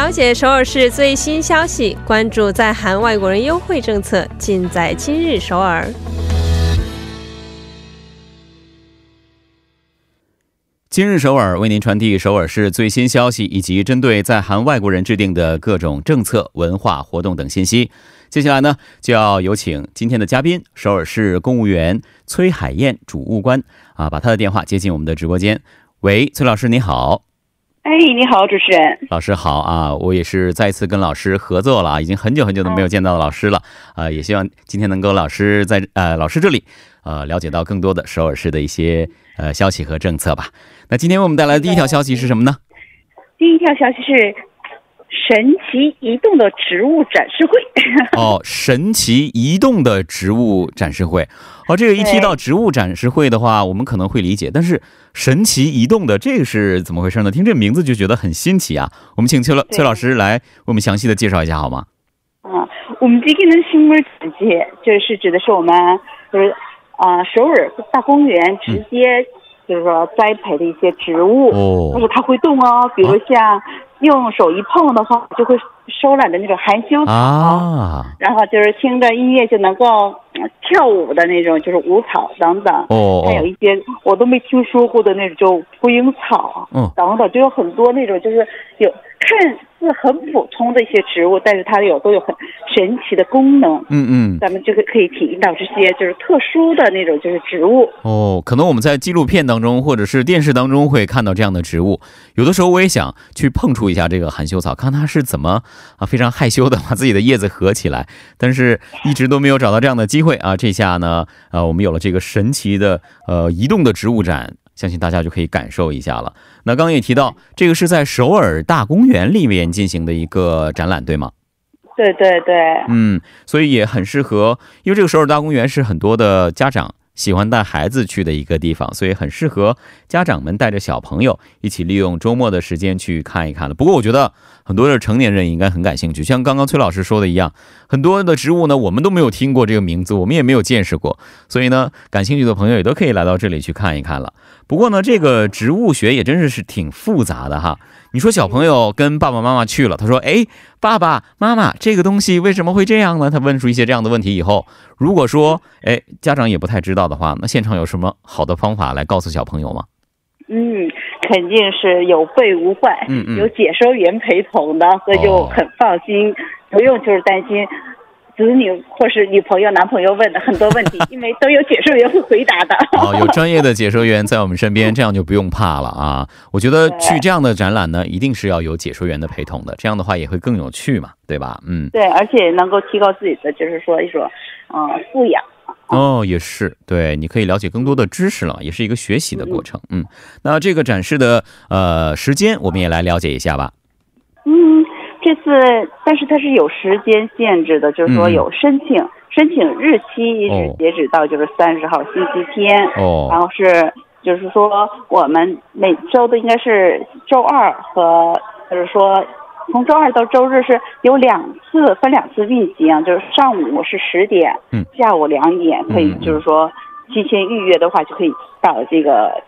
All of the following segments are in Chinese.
了解首尔市最新消息，关注在韩外国人优惠政策，尽在今日首尔。今日首尔为您传递首尔市最新消息，以及针对在韩外国人制定的各种政策、文化活动等信息。接下来呢，就要有请今天的嘉宾，首尔市公务员崔海燕主务官啊，把他的电话接进我们的直播间。喂，崔老师，你好。哎，你好，主持人。老师好啊，我也是再一次跟老师合作了啊，已经很久很久都没有见到老师了啊，也希望今天能够老师在呃老师这里呃了解到更多的首尔市的一些呃消息和政策吧。那今天为我们带来的第一条消息是什么呢？第一条消息是神奇移动的植物展示会。哦，神奇移动的植物展示会。哦，这个一提到植物展示会的话，我们可能会理解，但是神奇移动的这个是怎么回事呢？听这名字就觉得很新奇啊。我们请崔老崔老师来为我们详细的介绍一下好吗？啊，我们这个呢，新闻直接就是指的是我们就是啊首尔大公园直接。就是说栽培的一些植物，但是它会动哦，比如像用手一碰的话，就会收揽的那种含羞草，然后就是听着音乐就能够跳舞的那种，就是舞草等等。哦，还有一些我都没听说过的那种，就蒲英草，嗯，等等，就有很多那种，就是有看。似很普通的一些植物，但是它有都有很神奇的功能。嗯嗯，咱们就可可以体验到这些就是特殊的那种就是植物。哦，可能我们在纪录片当中或者是电视当中会看到这样的植物。有的时候我也想去碰触一下这个含羞草，看它是怎么啊非常害羞的 把自己的叶子合起来，但是一直都没有找到这样的机会啊。这下呢，呃，我们有了这个神奇的呃移动的植物展。相信大家就可以感受一下了。那刚刚也提到，这个是在首尔大公园里面进行的一个展览，对吗？对对对。嗯，所以也很适合，因为这个首尔大公园是很多的家长喜欢带孩子去的一个地方，所以很适合家长们带着小朋友一起利用周末的时间去看一看的。不过我觉得。很多的成年人应该很感兴趣，像刚刚崔老师说的一样，很多的植物呢，我们都没有听过这个名字，我们也没有见识过，所以呢，感兴趣的朋友也都可以来到这里去看一看了。不过呢，这个植物学也真是是挺复杂的哈。你说小朋友跟爸爸妈妈去了，他说：“哎，爸爸妈妈，这个东西为什么会这样呢？”他问出一些这样的问题以后，如果说哎家长也不太知道的话，那现场有什么好的方法来告诉小朋友吗？嗯。肯定是有备无患，嗯嗯，有解说员陪同的，所以就很放心，不用就是担心子女或是女朋友、男朋友问的很多问题，因为都有解说员会回答的。哦，有专业的解说员在我们身边，这样就不用怕了啊！我觉得去这样的展览呢，一定是要有解说员的陪同的，这样的话也会更有趣嘛，对吧？嗯，对，而且能够提高自己的，就是说一种，嗯，素养。哦，也是，对，你可以了解更多的知识了，也是一个学习的过程。嗯，那这个展示的呃时间，我们也来了解一下吧。嗯，这次但是它是有时间限制的，就是说有申请申请日期一直截止到就是三十号星期天。哦，然后是就是说我们每周的应该是周二和就是说。从周二到周日是有两次分两次运行，就是上午是十点，嗯，下午两点可以，就是说提前预约的话就可以到这个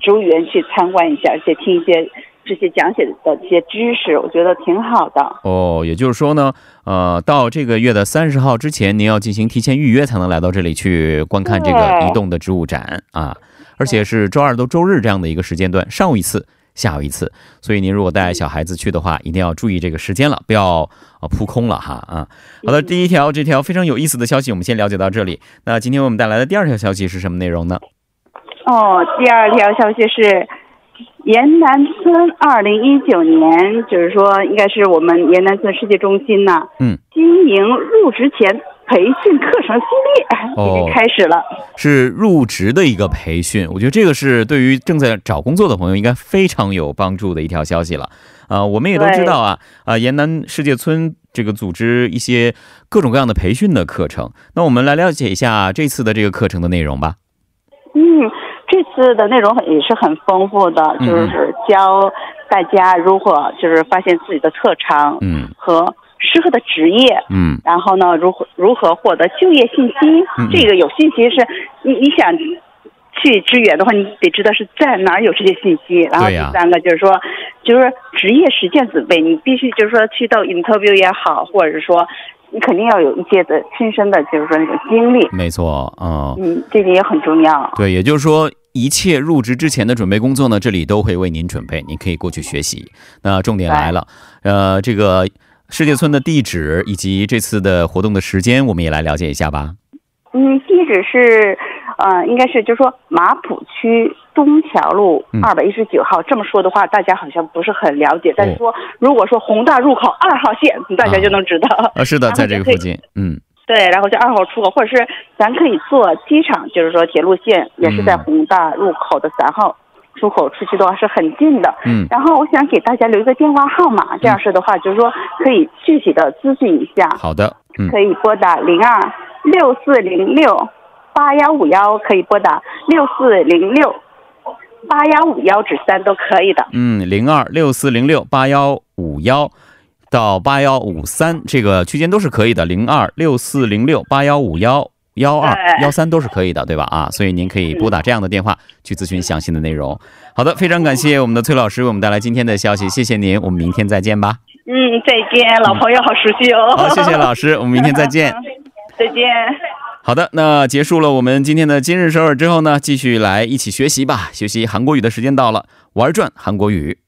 植物园去参观一下，而且听一些这些讲解的这些知识，我觉得挺好的。哦，也就是说呢，呃，到这个月的三十号之前，您要进行提前预约才能来到这里去观看这个移动的植物展啊，而且是周二到周日这样的一个时间段，上午一次。下午一次，所以您如果带小孩子去的话，一定要注意这个时间了，不要啊扑空了哈啊。好的，第一条这条非常有意思的消息，我们先了解到这里。那今天我们带来的第二条消息是什么内容呢？哦，第二条消息是延南村二零一九年，就是说应该是我们延南村世界中心呐，嗯，经营入职前。培训课程系列 已经开始了，是入职的一个培训。我觉得这个是对于正在找工作的朋友应该非常有帮助的一条消息了。啊，我们也都知道啊，啊，延南世界村这个组织一些各种各样的培训的课程。那我们来了解一下这次的这个课程的内容吧。嗯，这次的内容也是很丰富的，就是教大家如何就是发现自己的特长，嗯，和。适合的职业，嗯，然后呢，如何如何获得就业信息？这个有信息是，你你想去支援的话，你得知道是在哪儿有这些信息。然后第三个就是说，就是职业实践准备，你必须就是说去到 interview 也好，或者是说你肯定要有一些的亲身的，就是说那种经历。没错，嗯，嗯，这点也很重要。对，也就是说。一切入职之前的准备工作呢，这里都会为您准备，您可以过去学习。那重点来了，呃，这个世界村的地址以及这次的活动的时间，我们也来了解一下吧。嗯，地址是，呃，应该是就是说马浦区东桥路二百一十九号。这么说的话，大家好像不是很了解。但是说，如果说宏大入口二号线，大家就能知道。啊，是的，在这个附近，嗯。对，然后就二号出口，或者是咱可以坐机场，就是说铁路线也是在宏大入口的三号出口出去的话是很近的。嗯。然后我想给大家留一个电话号码，这样式的话就是说可以具体的咨询一下。好的。嗯。可以拨打零二六四零六八幺五幺，可以拨打六四零六八幺五幺指三都可以的。嗯，零二六四零六八幺五幺。到八幺五三这个区间都是可以的，零二六四零六八幺五幺幺二幺三都是可以的，对吧？啊，所以您可以拨打这样的电话去咨询详细的内容。好的，非常感谢我们的崔老师为我们带来今天的消息，谢谢您，我们明天再见吧。嗯，再见，老朋友好熟悉哦。好，谢谢老师，我们明天再见。再见。好的，那结束了我们今天的今日首尔之后呢，继续来一起学习吧。学习韩国语的时间到了，玩转韩国语。